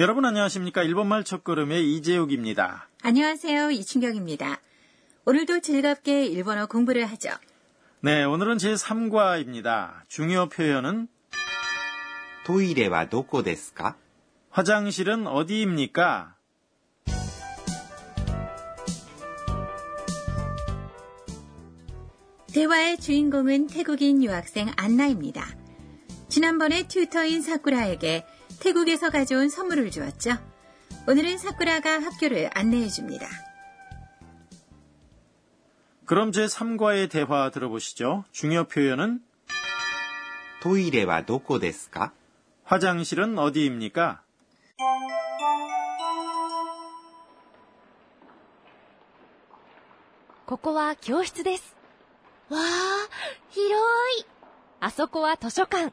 여러분 안녕하십니까? 일본말 첫걸음의 이재욱입니다. 안녕하세요. 이춘경입니다. 오늘도 즐겁게 일본어 공부를 하죠. 네, 오늘은 제3과입니다. 중요 표현은 トイレはどこですか 화장실은 어디입니까? 대화의 주인공은 태국인 유학생 안나입니다. 지난번에 튜터인 사쿠라에게 태국에서 가져온 선물을 주었죠. 오늘은 사쿠라가 학교를 안내해 줍니다. 그럼 제3과의 대화 들어보시죠. 중요 표현은 トイレはどこですか 화장실은 어디입니까? ここは教室です。わあ、広い。あそこは図書館。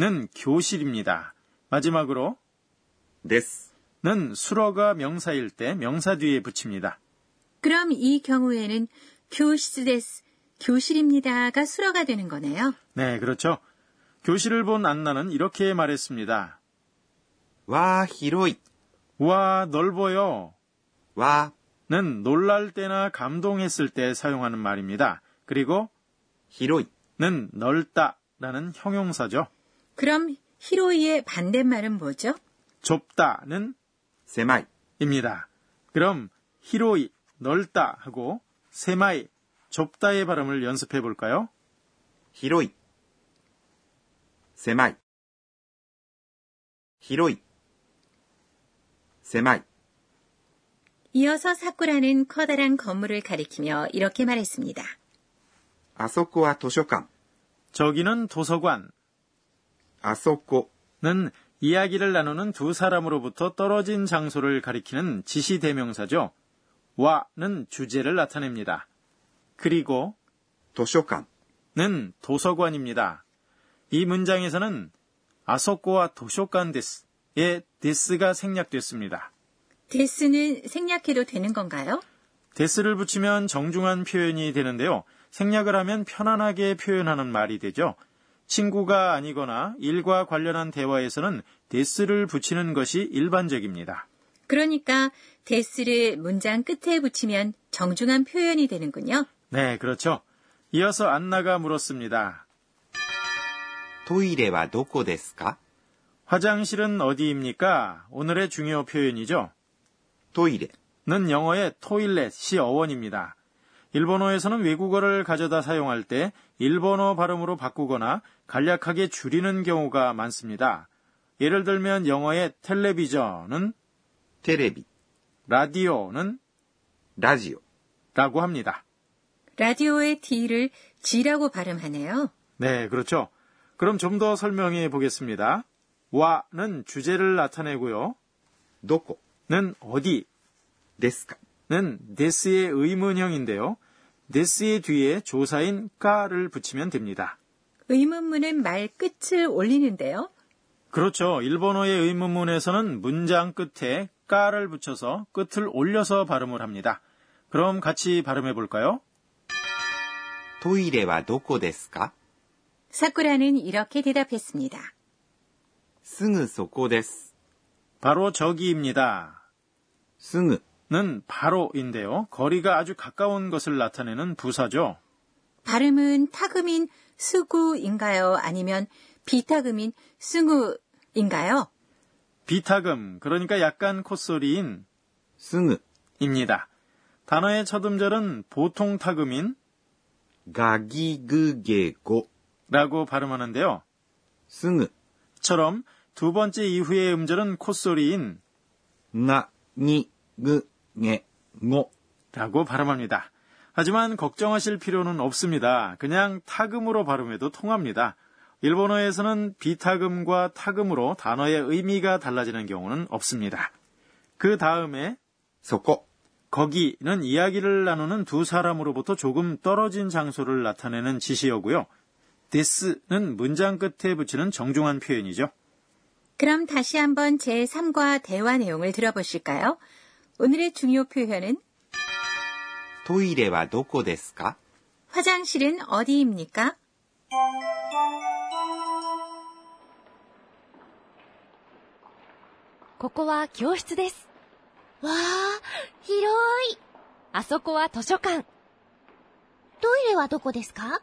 는 교실입니다. 마지막으로 데스 는 수러가 명사일 때 명사 뒤에 붙입니다. 그럼 이 경우에는 교실데스 교실입니다가 수러가 되는 거네요. 네, 그렇죠. 교실을 본 안나는 이렇게 말했습니다. 와, 히로이. 와, 넓어요. 와. 는 놀랄 때나 감동했을 때 사용하는 말입니다. 그리고 히로이. 는 넓다 라는 형용사죠. 그럼 広い의 반대말은 뭐죠? 좁다는 狭い 입니다. 그럼 히로이 넓다 하고 세마이 좁다의 발음을 연습해 볼까요? 히로이 세마이 히로이 세마이 이어서 사쿠라는 커다란 건물을 가리키며 이렇게 말했습니다. 아소코와 도서관 저기는 도서관 아소코는 이야기를 나누는 두 사람으로부터 떨어진 장소를 가리키는 지시 대명사죠. 와는 주제를 나타냅니다. 그리고 도서관은 도서관입니다. 이 문장에서는 아소코와 도서관 데스의 데스가 생략됐습니다. 데스는 생략해도 되는 건가요? 데스를 붙이면 정중한 표현이 되는데요. 생략을 하면 편안하게 표현하는 말이 되죠. 친구가 아니거나 일과 관련한 대화에서는 데스를 붙이는 것이 일반적입니다. 그러니까 데스를 문장 끝에 붙이면 정중한 표현이 되는군요. 네, 그렇죠. 이어서 안나가 물었습니다. トイレはどこですか 화장실은 어디입니까? 오늘의 중요 표현이죠. トイレ。 는 영어의 토일렛이 어원입니다. 일본어에서는 외국어를 가져다 사용할 때 일본어 발음으로 바꾸거나 간략하게 줄이는 경우가 많습니다. 예를 들면 영어의 텔레비전은 텔레비, 라디오는 라디오라고 합니다. 라디오의 D를 G라고 발음하네요. 네, 그렇죠. 그럼 좀 더 설명해 보겠습니다. 와는 주제를 나타내고요. 도코는 어디, 데스카 는 데스의 의문형인데요. 데스의 뒤에 조사인 까를 붙이면 됩니다. 의문문은 말 끝을 올리는데요. 그렇죠. 일본어의 의문문에서는 문장 끝에 까를 붙여서 끝을 올려서 발음을 합니다. 그럼 같이 발음해 볼까요? トイレはどこですか 사쿠라는 이렇게 대답했습니다. すぐそこです。 바로 저기입니다. すぐ。 는 바로인데요. 거리가 아주 가까운 것을 나타내는 부사죠. 발음은 탁음인 すぐ인가요? 아니면 비탁음인 すぐ인가요? 비탁음, 그러니까 약간 콧소리인 すぐ입니다. 단어의 첫 음절은 보통 탁음인 가기그게고라고 발음하는데요. 승우처럼 두 번째 이후의 음절은 콧소리인 나니그 예, 뭐 라고 발음합니다. 하지만 걱정하실 필요는 없습니다. 그냥 타금으로 발음해도 통합니다. 일본어에서는 비타금과 타금으로 단어의 의미가 달라지는 경우는 없습니다. 그 다음에 소코 거기는 이야기를 나누는 두 사람으로부터 조금 떨어진 장소를 나타내는 지시어고요. 데스는 문장 끝에 붙이는 정중한 표현이죠. 그럼 다시 한번 제3과 대화 내용을 들어보실까요? 오늘의 중요 표현은 トイレはどこですか 화장실은 어디입니까? ここは教室です。わあ、広い。あそこは図書館。トイレはどこですか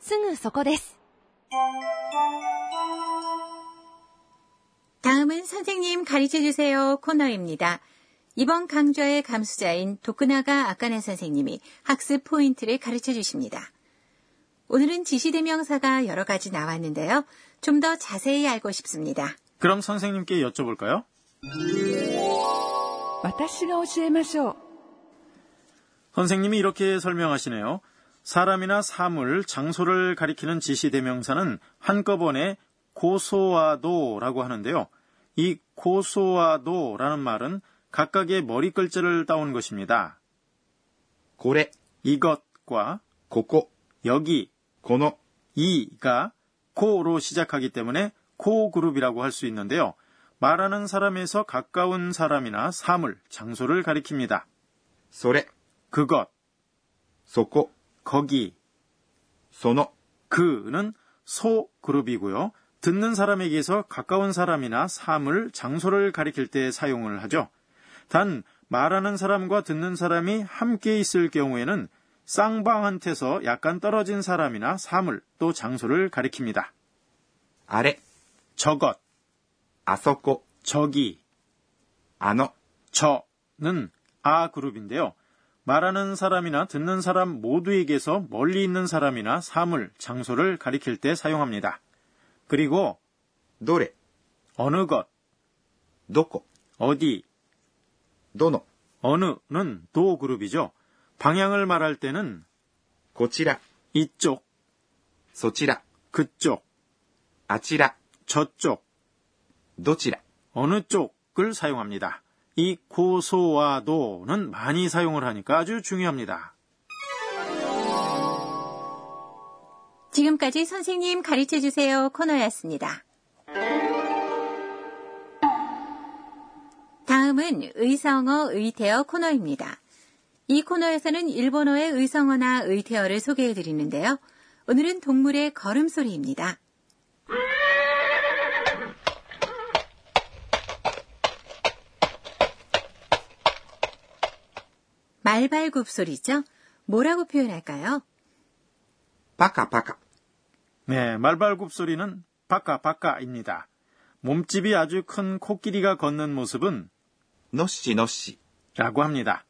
すぐそこです。 다음은 선생님 가르쳐 주세요 코너입니다. 이번 강좌의 감수자인 도쿠나가 아까네 선생님이 학습 포인트를 가르쳐 주십니다. 오늘은 지시대명사가 여러 가지 나왔는데요. 좀 더 자세히 알고 싶습니다. 그럼 선생님께 여쭤볼까요? 私が教えましょう。 선생님이 이렇게 설명하시네요. 사람이나 사물, 장소를 가리키는 지시대명사는 한꺼번에 고소와도라고 하는데요. 이 고소와도라는 말은 각각의 머리 글자를 따온 것입니다. 고래 이것과 고고 여기 고노 이가 코로 시작하기 때문에 코 그룹이라고 할 수 있는데요. 말하는 사람에서 가까운 사람이나 사물, 장소를 가리킵니다. 소레 그것 소코 거기 소노 그는 소 그룹이고요. 듣는 사람에게서 가까운 사람이나 사물, 장소를 가리킬 때 사용을 하죠. 단 말하는 사람과 듣는 사람이 함께 있을 경우에는 쌍방한테서 약간 떨어진 사람이나 사물 또 장소를 가리킵니다. 아래. 저것. 아서고 저기. 아너 저는 아 그룹인데요. 말하는 사람이나 듣는 사람 모두에게서 멀리 있는 사람이나 사물, 장소를 가리킬 때 사용합니다. 그리고 노래. 어느 것, 놓고 어디, 도노. 어느는 도 그룹이죠. 방향을 말할 때는 고치라. 이쪽. 소치라. 그쪽. 아치라. 저쪽. 도치라. 어느 쪽을 사용합니다. 이 고소와 도는 많이 사용을 하니까 아주 중요합니다. 지금까지 선생님 가르쳐 주세요 코너였습니다. 다음은 의성어, 의태어 코너입니다. 이 코너에서는 일본어의 의성어나 의태어를 소개해 드리는데요. 오늘은 동물의 걸음소리입니다. 말발굽 소리죠. 뭐라고 표현할까요? 바카 바카. 네, 말발굽 소리는 바카 바카입니다. 몸집이 아주 큰 코끼리가 걷는 모습은 너씨 너씨라고 합니다.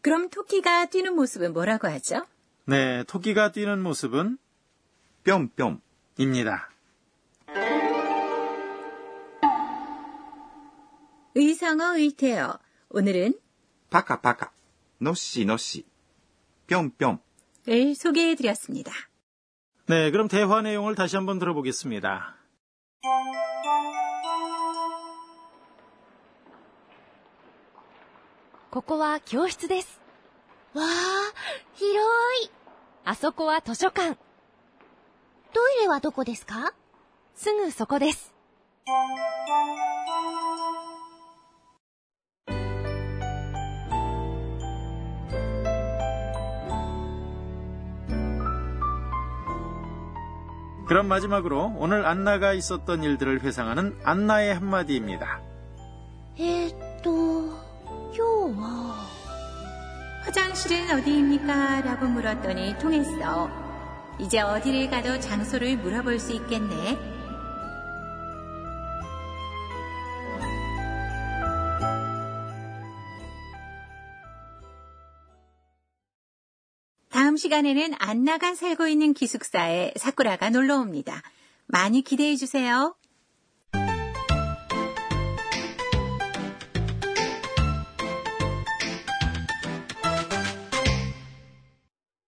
그럼 토끼가 뛰는 모습은 뭐라고 하죠? 네, 토끼가 뛰는 모습은 뿅뿅입니다. 의성어 의태어 오늘은 파카파카 너씨 너씨 뿅뿅을 소개해드렸습니다. 네, 그럼 대화 내용을 다시 한번 들어보겠습니다. ここは教室です。わあ、広い。あそこは図書館。トイレはどこですかすぐそこです。 그럼 마지막으로 오늘 안나가 있었던 일들을 회상하는 안나의 한마디입니다. えーっと、 효워. 화장실은 어디입니까? 라고 물었더니 통했어. 이제 어디를 가도 장소를 물어볼 수 있겠네. 다음 시간에는 안나가 살고 있는 기숙사에 사쿠라가 놀러 옵니다. 많이 기대해 주세요.